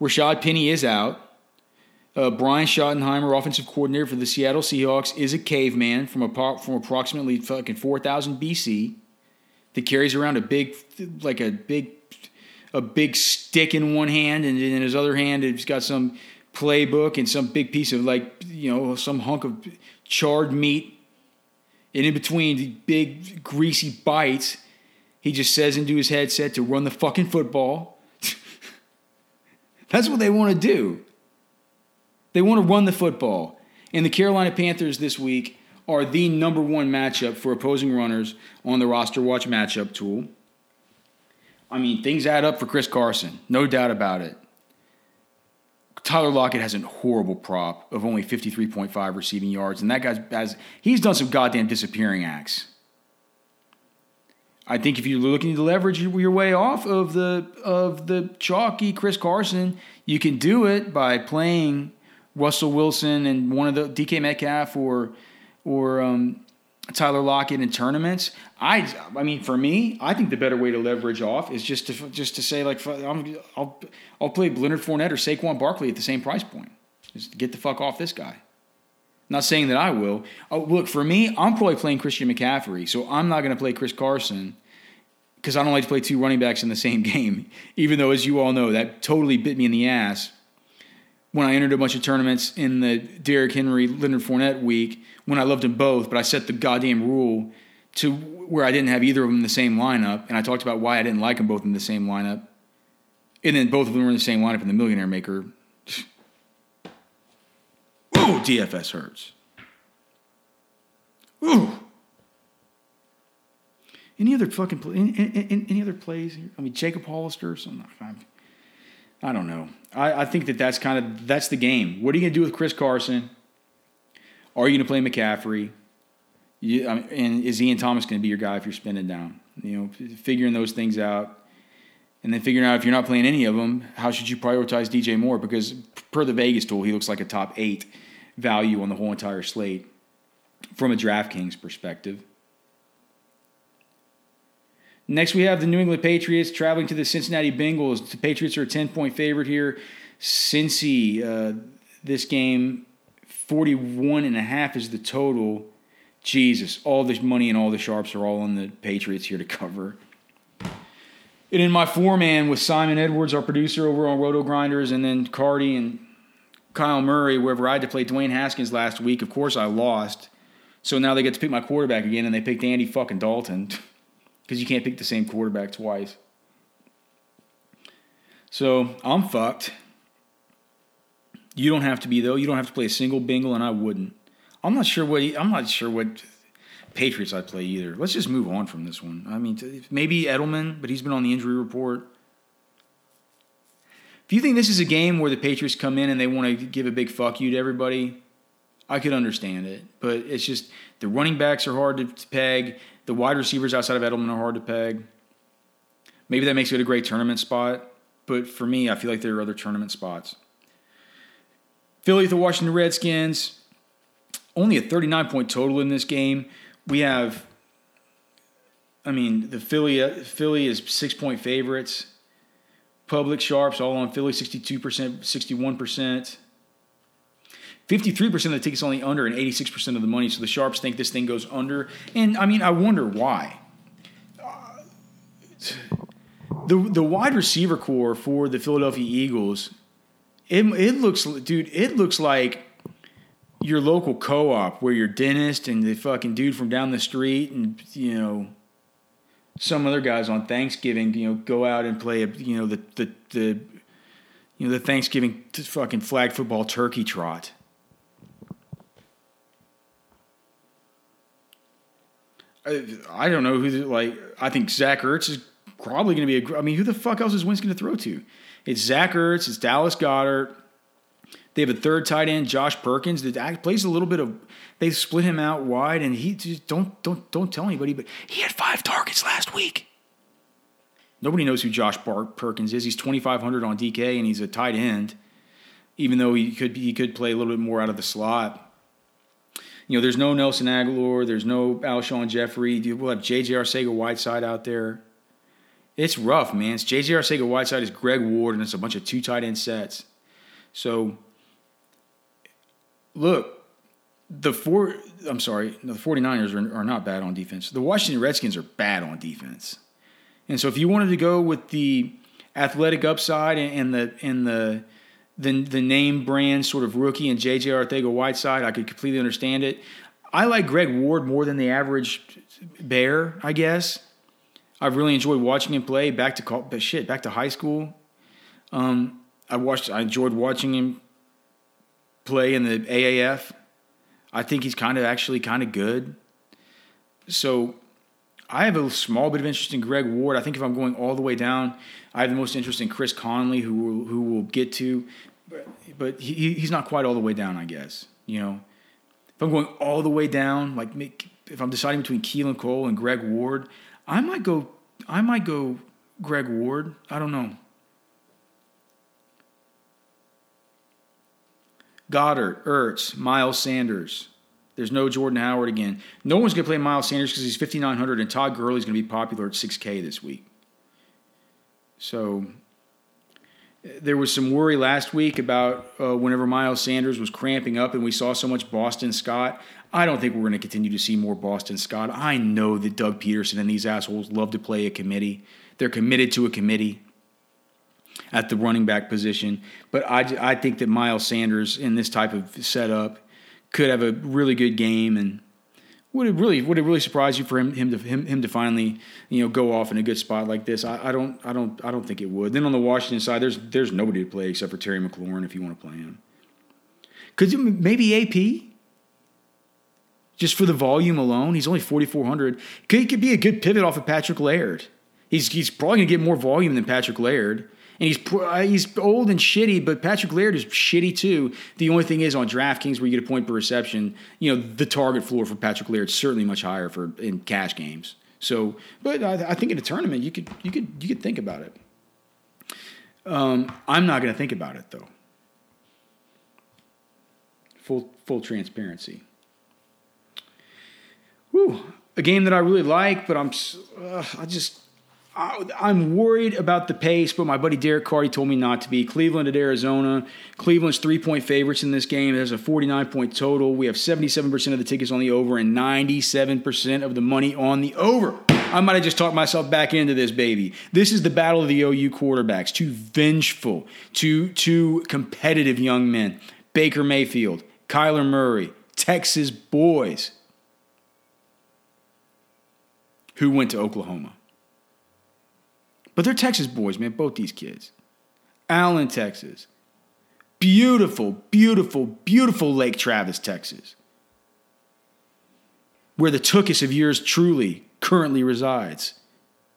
Rashad Penny is out. Uh, Brian Schottenheimer, offensive coordinator for the Seattle Seahawks, is a caveman from, a, from approximately fucking 4,000 BC that carries around a big, like a big a big stick in one hand, and in his other hand, he's got some playbook and some big piece of like you know some hunk of charred meat. And in between the big greasy bites, he just says into his headset to run the fucking football. <laughs> That's what they want to do. They want to run the football. And the Carolina Panthers this week are the number one matchup for opposing runners on the roster watch matchup tool. I mean, things add up for Chris Carson, no doubt about it. Tyler Lockett has a horrible prop of only 53.5 receiving yards, and that guy has he's done some goddamn disappearing acts. I think if you're looking to leverage your way off of the of the chalky Chris Carson, you can do it by playing Russell Wilson and one of the DK Metcalf or or um, Tyler Lockett in tournaments. I I mean, for me, I think the better way to leverage off is just to just to say like I'm, I'll I'll play Leonard Fournette or Saquon Barkley at the same price point. Just get the fuck off this guy. Not saying that I will. Oh, look, for me, I'm probably playing Christian McCaffrey, so I'm not going to play Chris Carson because I don't like to play two running backs in the same <laughs> game. Even though, as you all know, that totally bit me in the ass when I entered a bunch of tournaments in the Derrick Henry, Leonard Fournette week when I loved them both, but I set the goddamn rule to where I didn't have either of them in the same lineup, and I talked about why I didn't like them both in the same lineup, and then both of them were in the same lineup in the Millionaire Maker. <sighs> Ooh, DFS hurts. Ooh. Any other fucking any, any, any other plays? I mean, Jacob Hollister or something. I don't know. I, I think that that's kind of that's the game. What are you going to do with Chris Carson? Are you going to play McCaffrey? You, I mean, and is Ian Thomas going to be your guy if you're spending down? You know, figuring those things out, and then figuring out if you're not playing any of them, how should you prioritize DJ Moore? Because per the Vegas tool, he looks like a top eight value on the whole entire slate from a DraftKings perspective. Next, we have the New England Patriots traveling to the Cincinnati Bengals. The Patriots are a 10 point favorite here. Cincy, uh, this game, 41 and a half is the total. Jesus, all this money and all the sharps are all on the Patriots here to cover. And in my four man with Simon Edwards, our producer over on Roto Grinders, and then Carty and Kyle Murray, wherever I had to play Dwayne Haskins last week. Of course, I lost. So now they get to pick my quarterback again, and they picked Andy fucking Dalton. <laughs> because you can't pick the same quarterback twice. So I'm fucked. You don't have to be though. You don't have to play a single bingle, and I wouldn't. I'm not sure what I'm not sure what Patriots I'd play either. Let's just move on from this one. I mean, maybe Edelman, but he's been on the injury report. If you think this is a game where the Patriots come in and they want to give a big fuck you to everybody, I could understand it. But it's just the running backs are hard to peg. The wide receivers outside of Edelman are hard to peg. Maybe that makes it a great tournament spot, but for me, I feel like there are other tournament spots. Philly, the Washington Redskins, only a 39 point total in this game. We have, I mean, the Philly uh, Philly is six point favorites. Public sharps all on Philly, 62%, 61%. 53% of the tickets only under and 86% of the money. So the Sharps think this thing goes under. And I mean, I wonder why. Uh, the, the wide receiver core for the Philadelphia Eagles, it, it looks, dude, it looks like your local co-op where your dentist and the fucking dude from down the street and, you know, some other guys on Thanksgiving, you know, go out and play a, you know, the, the, the, you know, the Thanksgiving fucking flag football turkey trot. I, don't know who like. I think Zach Ertz is probably going to be a. I mean, who the fuck else is Wentz going to throw to? It's Zach Ertz. It's Dallas Goedert. They have a third tight end, Josh Perkins, that plays a little bit of. They split him out wide, and he just don't don't don't tell anybody, but he had five targets last week. Nobody knows who Josh Perkins is. He's twenty five hundred on DK, and he's a tight end. Even though he could he could play a little bit more out of the slot you know, there's no Nelson Agholor, there's no Alshon Jeffery. We'll have J.J. Arcega-Whiteside out there. It's rough, man. It's J.J. Arcega-Whiteside is Greg Ward, and it's a bunch of two tight end sets. So, look, the four, I'm sorry, the 49ers are, are not bad on defense. The Washington Redskins are bad on defense. And so if you wanted to go with the athletic upside and, and the and the the the name brand sort of rookie and JJ Arcega-Whiteside, I could completely understand it. I like Greg Ward more than the average bear, I guess. I've really enjoyed watching him play. Back to call, shit, back to high school. Um, I watched. I enjoyed watching him play in the AAF. I think he's kind of actually kind of good. So I have a small bit of interest in Greg Ward. I think if I'm going all the way down, I have the most interest in Chris Conley, who will, who will get to, but, he, he's not quite all the way down, I guess. You know, if I'm going all the way down, like make, if I'm deciding between Keelan Cole and Greg Ward, I might go. I might go Greg Ward. I don't know. Goedert, Ertz, Miles Sanders. There's no Jordan Howard again. No one's going to play Miles Sanders because he's 5,900, and Todd Gurley's going to be popular at 6K this week. So there was some worry last week about uh, whenever Miles Sanders was cramping up and we saw so much Boston Scott. I don't think we're going to continue to see more Boston Scott. I know that Doug Pederson and these assholes love to play a committee. They're committed to a committee at the running back position. But I, I think that Miles Sanders in this type of setup could have a really good game and would it really would it really surprise you for him him to him, him to finally you know go off in a good spot like this? I, I don't I don't I don't think it would. Then on the Washington side, there's there's nobody to play except for Terry McLaurin if you want to play him. Could you maybe AP? Just for the volume alone, he's only 4,400. Could, he could be a good pivot off of Patrick Laird. He's, he's probably going to get more volume than Patrick Laird. And he's uh, he's old and shitty, but Patrick Laird is shitty too. The only thing is on DraftKings where you get a point per reception, you know, the target floor for Patrick Laird is certainly much higher for in cash games. So, but I, I think in a tournament you could you could you could think about it. Um, I'm not going to think about it though. Full full transparency. Whew. A game that I really like, but I'm uh, I just I'm worried about the pace, but my buddy Derek Carty told me not to be. Cleveland at Arizona. Cleveland's three point favorites in this game. There's a 49 point total. We have 77% of the tickets on the over and 97% of the money on the over. I might have just talked myself back into this, baby. This is the battle of the OU quarterbacks. Two vengeful, two, two competitive young men. Baker Mayfield, Kyler Murray, Texas boys who went to Oklahoma. But they're Texas boys, man, both these kids. Allen, Texas. Beautiful, beautiful, beautiful Lake Travis, Texas. Where the Tookus of yours truly currently resides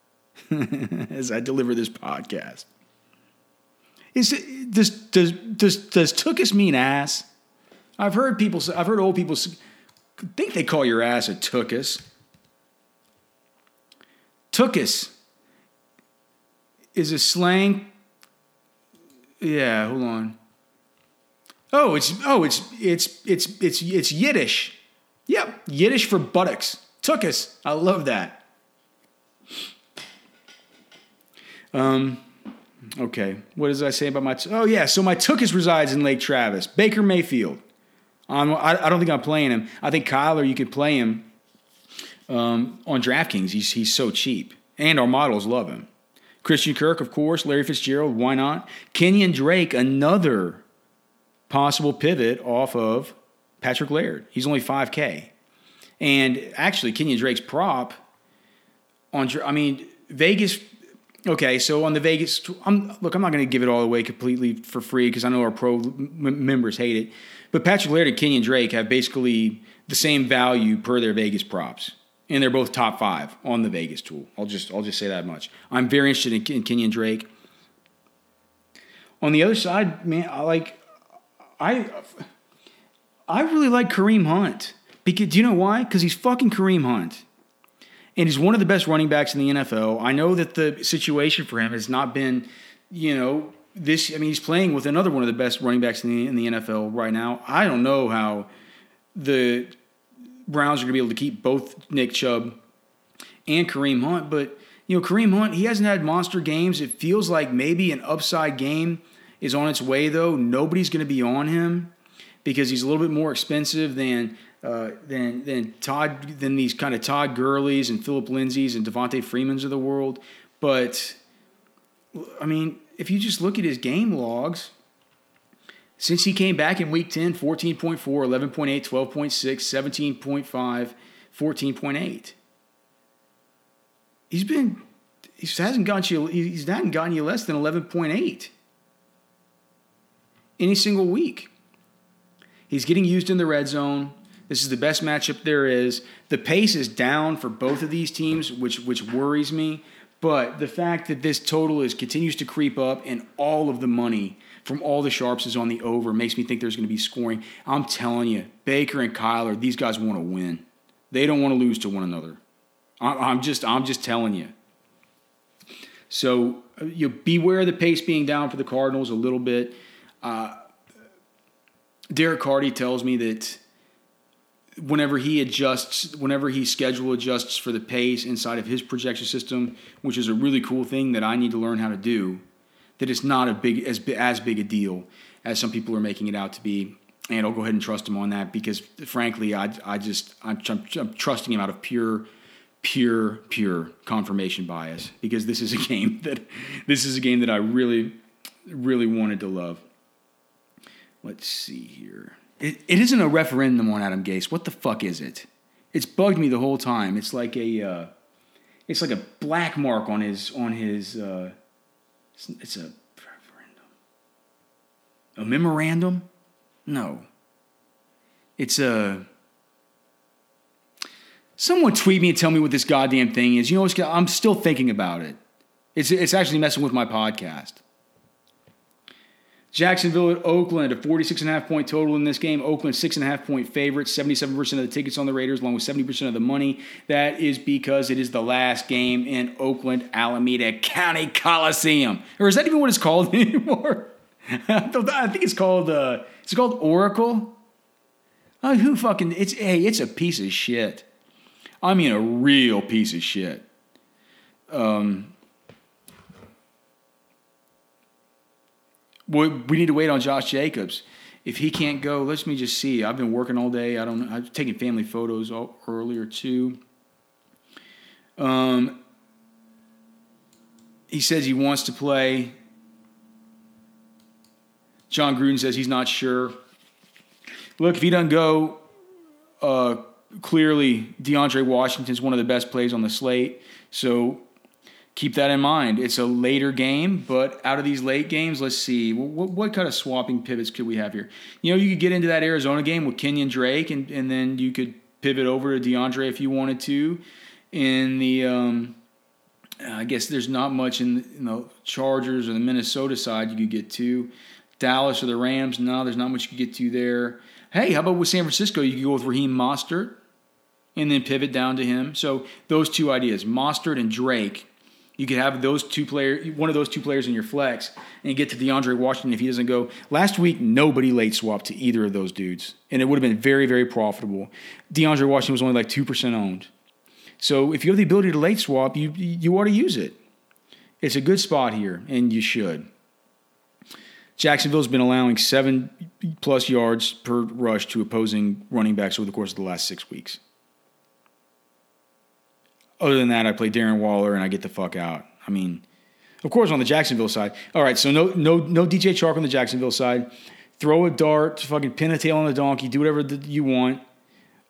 <laughs> as I deliver this podcast. Is it, does does does does Tookus mean ass? I've heard people I've heard old people think they call your ass a Tookus. Tookus is a slang. Yeah, hold on. Oh, it's oh, it's it's it's it's it's Yiddish. Yep, Yiddish for buttocks. Tookus. I love that. Um, okay. What does I say about my? T- oh yeah, so my Tookus resides in Lake Travis. Baker Mayfield. Um, I, I don't think I'm playing him. I think Kyler, you could play him um, on DraftKings. He's he's so cheap, and our models love him. Christian Kirk, of course, Larry Fitzgerald, why not? Kenyan Drake, another possible pivot off of Patrick Laird. He's only 5K. And actually, Kenyan Drake's prop on, I mean, Vegas. Okay, so on the Vegas, I'm, look, I'm not going to give it all away completely for free because I know our pro m- members hate it. But Patrick Laird and Kenyan Drake have basically the same value per their Vegas props and they're both top five on the Vegas tool. I'll just I'll just say that much. I'm very interested in, in Kenyan Drake. On the other side, man, I like I I really like Kareem Hunt. Because do you know why? Because he's fucking Kareem Hunt. And he's one of the best running backs in the NFL. I know that the situation for him has not been, you know, this I mean he's playing with another one of the best running backs in the in the NFL right now. I don't know how the Browns are going to be able to keep both Nick Chubb and Kareem Hunt. But, you know, Kareem Hunt, he hasn't had monster games. It feels like maybe an upside game is on its way, though. Nobody's going to be on him because he's a little bit more expensive than. Uh, than than Todd than these kind of Todd Gurley's and Phillip Lindsay's and Devonta Freeman's of the world, but I mean, if you just look at his game logs, since he came back in week 10, 14.4, 11.8, 12.6, 17.5, 14.8. He's been, he hasn't gotten you, he's not gotten you less than 11.8 any single week. He's getting used in the red zone. This is the best matchup there is. The pace is down for both of these teams, which which worries me. But the fact that this total is continues to creep up and all of the money from all the sharps is on the over makes me think there's going to be scoring. I'm telling you, Baker and Kyler, these guys want to win. They don't want to lose to one another. I'm just I'm just telling you. So uh, you beware of the pace being down for the Cardinals a little bit. Uh, Derek Carty tells me that whenever he adjusts, whenever he schedule adjusts for the pace inside of his projection system, which is a really cool thing that I need to learn how to do, that it's not a big as as big a deal as some people are making it out to be. And I'll go ahead and trust him on that because, frankly, I, I just I'm, I'm, trusting him out of pure, pure, pure confirmation bias because this is a <laughs> game that this is a game that I really, really wanted to love. Let's see here. It, it isn't a referendum on Adam Gase. What the fuck is it? It's bugged me the whole time. It's like a, uh, it's like a black mark on his on his. Uh, it's, a referendum. A memorandum? No. It's a. Someone tweet me and tell me what this goddamn thing is. You know, I'm still thinking about it. It's it's actually messing with my podcast. Jacksonville at Oakland, a 46.5 point total in this game. Oakland, 6.5 point favorite, 77% of the tickets on the Raiders, along with 70% of the money. That is because it is the last game in Oakland, Alameda County Coliseum. Or is that even what it's called <laughs> anymore? I think it's called, uh, it's called Oracle. Oh, who fucking, it's, hey, it's a piece of shit. I mean, a real piece of shit. Um, we need to wait on Josh Jacobs. If he can't go, let me just see. I've been working all day. I don't. I've taken family photos earlier too. Um, he says he wants to play. Jon Gruden says he's not sure. Look, if he doesn't go, uh, clearly DeAndre Washington's one of the best plays on the slate. So keep that in mind. It's a later game, but out of these late games, let's see what, what, kind of swapping pivots could we have here. You know, you could get into that Arizona game with Kenyan Drake, and and then you could pivot over to DeAndre if you wanted to. In the, um, I guess there's not much in, in the Chargers or the Minnesota side you could get to. Dallas or the Rams, no, there's not much you could get to there. Hey, how about with San Francisco? You could go with Raheem Mostert and then pivot down to him. So those two ideas, Mostert and Drake you could have those two players, one of those two players in your flex, and get to DeAndre Washington if he doesn't go. Last week, nobody late swapped to either of those dudes, and it would have been very, very profitable. DeAndre Washington was only like two percent owned, so if you have the ability to late swap, you you ought to use it. It's a good spot here, and you should. Jacksonville's been allowing seven plus yards per rush to opposing running backs over the course of the last six weeks. Other than that, I play Darren Waller and I get the fuck out. I mean, of course, on the Jacksonville side. All right, so no, no, no DJ Chark on the Jacksonville side. Throw a dart, fucking pin a tail on a donkey, do whatever you want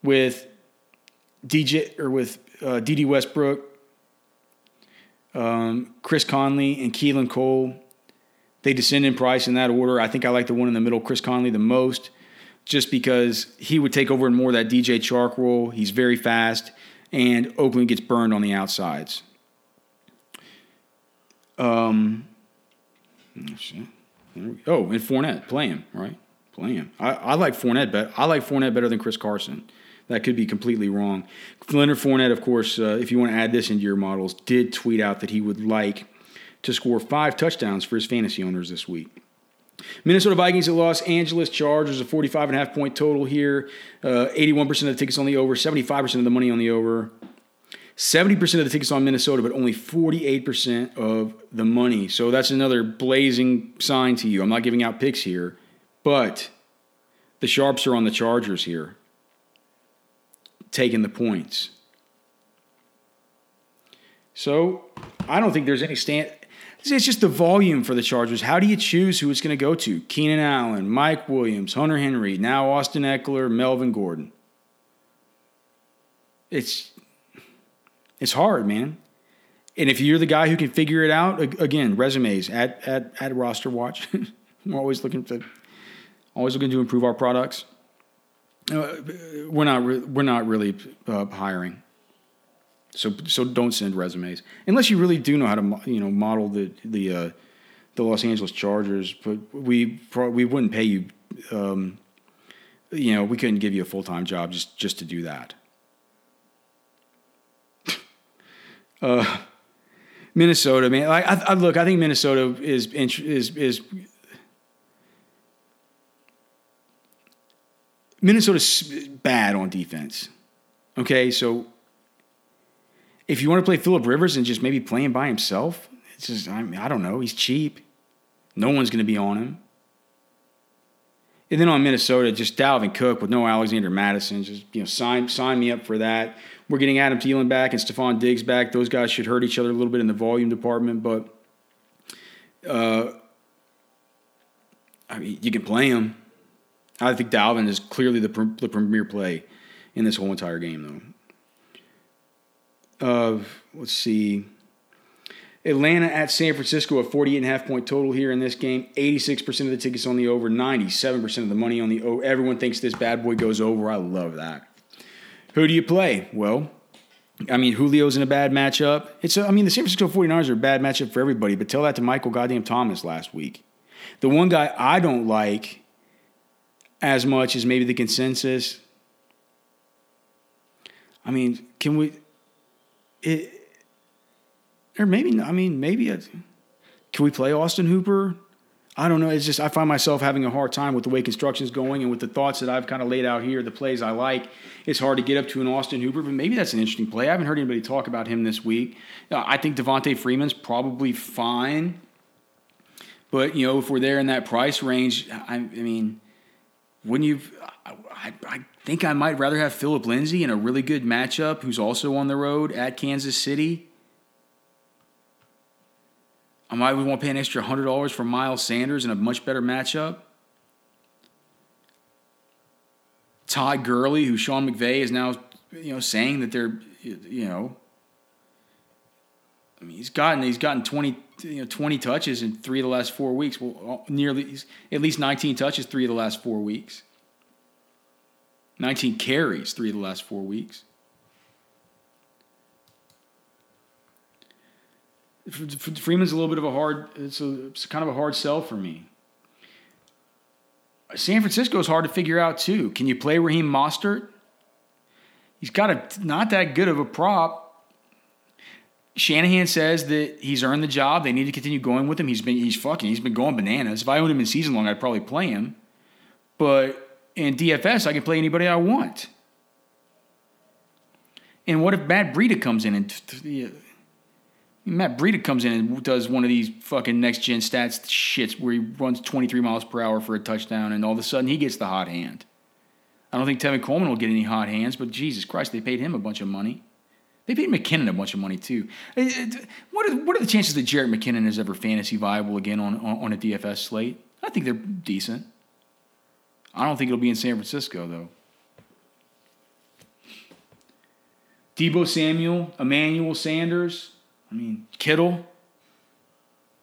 with DJ or with uh, Dede Westbrook, um, Chris Conley, and Keelan Cole. They descend in price in that order. I think I like the one in the middle, Chris Conley, the most, just because he would take over in more of that DJ Chark role. He's very fast and Oakland gets burned on the outsides. Um, oh, and Fournette, play him, right? Play him. I, I like Fournette, but I like Fournette better than Chris Carson. That could be completely wrong. Leonard Fournette, of course, uh, if you want to add this into your models, did tweet out that he would like to score five touchdowns for his fantasy owners this week. Minnesota Vikings at Los Angeles Chargers, a 45 and a half point total here. Uh, 81% of the tickets on the over, 75% of the money on the over. 70% of the tickets on Minnesota, but only 48% of the money. So that's another blazing sign to you. I'm not giving out picks here, but the Sharps are on the Chargers here, taking the points. So I don't think there's any stand. It's just the volume for the Chargers. How do you choose who it's going to go to? Keenan Allen, Mike Williams, Hunter Henry, now Austin Ekeler, Melvin Gordon. It's it's hard, man. And if you're the guy who can figure it out, again, resumes at at at Roster Watch. <laughs> We're always looking to always looking to improve our products. Uh, we're not. Re- we're not really uh, hiring. So so don't send resumes unless you really do know how to you know model the the uh, the Los Angeles Chargers. But we we wouldn't pay you. Um, you know, we couldn't give you a full time job just just to do that. <laughs> uh, Minnesota, man. I, I, look. I think Minnesota is is is Minnesota's bad on defense. Okay, so if you want to play Philip Rivers and just maybe play him by himself, it's just I, mean, I don't know. He's cheap. No one's going to be on him. And then on Minnesota, just Dalvin Cook with no Alexander Mattison. Just you know, sign sign me up for that. We're getting Adam Thielen back and Stefon Diggs back. Those guys should hurt each other a little bit in the volume department, but uh, I mean, you can play him. I think Dalvin is clearly the, the premier play in this whole entire game, though. Uh, let's see. Atlanta at San Francisco, a 48 and a half point total here in this game. 86% of the tickets on the over, 97% of the money on the over. Everyone thinks this bad boy goes over. I love that. Who do you play? Well, I mean, Julio's in a bad matchup. It's a, I mean, the San Francisco 49ers are a bad matchup for everybody, but tell that to Michael goddamn Thomas last week. The one guy I don't like as much as maybe the consensus. I mean, can we? It, or maybe I mean maybe a, can we play Austin Hooper? I don't know. It's just I find myself having a hard time with the way construction's going and with the thoughts that I've kind of laid out here, the plays I like. It's hard to get up to an Austin Hooper, but maybe that's an interesting play. I haven't heard anybody talk about him this week. Uh, I think Devonta Freeman's probably fine, but you know if we're there in that price range, I, I mean wouldn't you? I, I, think I might rather have Phillip Lindsay in a really good matchup, who's also on the road at Kansas City. I might even want to pay an extra hundred dollars for Miles Sanders in a much better matchup. Todd Gurley, who Sean McVay is now, you know, saying that they're, you know, I mean, he's gotten he's gotten twenty you know 20 touches in three of the last four weeks. Well, nearly at least 19 touches three of the last four weeks. 19 carries three of the last four weeks. Freeman's a little bit of a hard. It's, a, it's kind of a hard sell for me. San Francisco is hard to figure out too. Can you play Raheem Mostert? He's got a not that good of a prop. Shanahan says that he's earned the job. They need to continue going with him. He's been he's fucking he's been going bananas. If I owned him in season long, I'd probably play him. But in DFS, I can play anybody I want. And what if Matt Breida comes in and Matt Breida comes in and does one of these fucking next gen stats shits where he runs 23 miles per hour for a touchdown, and all of a sudden he gets the hot hand. I don't think Tevin Coleman will get any hot hands, but Jesus Christ, they paid him a bunch of money. They paid McKinnon a bunch of money too. Uh, uh, what are, what are the chances that Jerick McKinnon is ever fantasy viable again on, on, a DFS slate? I think they're decent. I don't think it'll be in San Francisco though. Deebo Samuel, Emmanuel Sanders, I mean Kittle.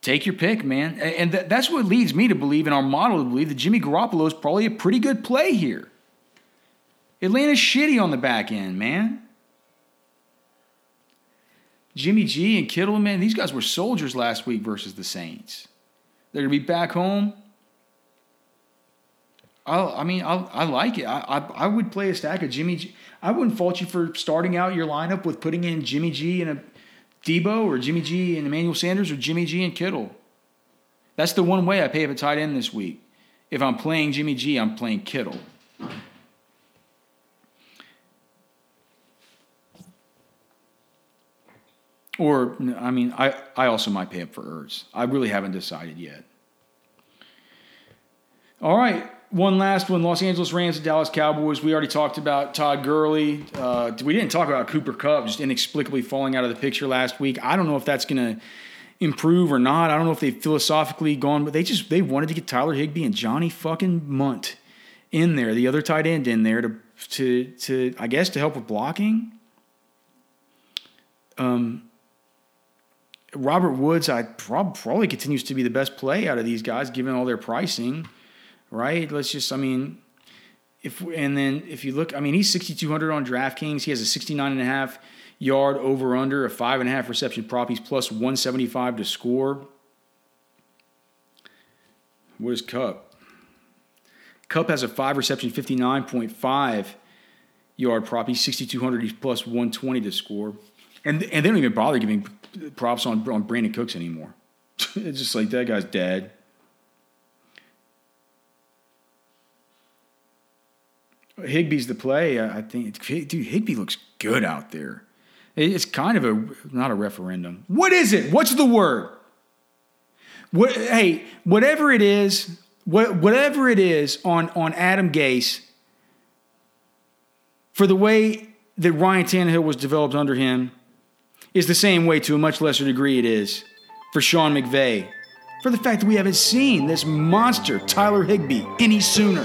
Take your pick, man. And that's what leads me to believe in our model to believe that Jimmy Garoppolo is probably a pretty good play here. Atlanta's shitty on the back end, man. Jimmy G and Kittle, man, these guys were soldiers last week versus the Saints. They're going to be back home. I'll, i mean, I'll, i like it. I, I, I, would play a stack of Jimmy G. I wouldn't fault you for starting out your lineup with putting in Jimmy G and a Deebo or Jimmy G and Emmanuel Sanders or Jimmy G and Kittle. That's the one way I pay up a tight end this week. If I'm playing Jimmy G, I'm playing Kittle. Or, I mean, I, I also might pay up for Ertz. I really haven't decided yet. All right, one last one Los Angeles Rams and Dallas Cowboys. We already talked about Todd Gurley. Uh, we didn't talk about Cooper Kupp just inexplicably falling out of the picture last week. I don't know if that's going to improve or not. I don't know if they've philosophically gone, but they just they wanted to get Tyler Higbee and Johnny fucking Mundt in there, the other tight end in there to to to I guess to help with blocking. Um, Robert Woods, I probably continues to be the best play out of these guys, given all their pricing, right? Let's just, I mean, if and then if you look, I mean, he's 6,200 on DraftKings. He has a 69 and a half yard over under, a five and a half reception prop. He's plus 175 to score. What is Kupp? Kupp has a five reception, 59.5 yard prop. He's 6,200. He's plus 120 to score. And, and they don't even bother giving props on, on Brandin Cooks anymore. <laughs> it's just like that guy's dead. Higbee's the play. I think, dude, Higby looks good out there. It's kind of a not a referendum. What is it? What's the word? What, hey, whatever it is, what, whatever it is on on Adam Gase, for the way that Ryan Tannehill was developed under him, is the same way to a much lesser degree it is for Sean McVay. For the fact that we haven't seen this monster Tyler Higbee any sooner.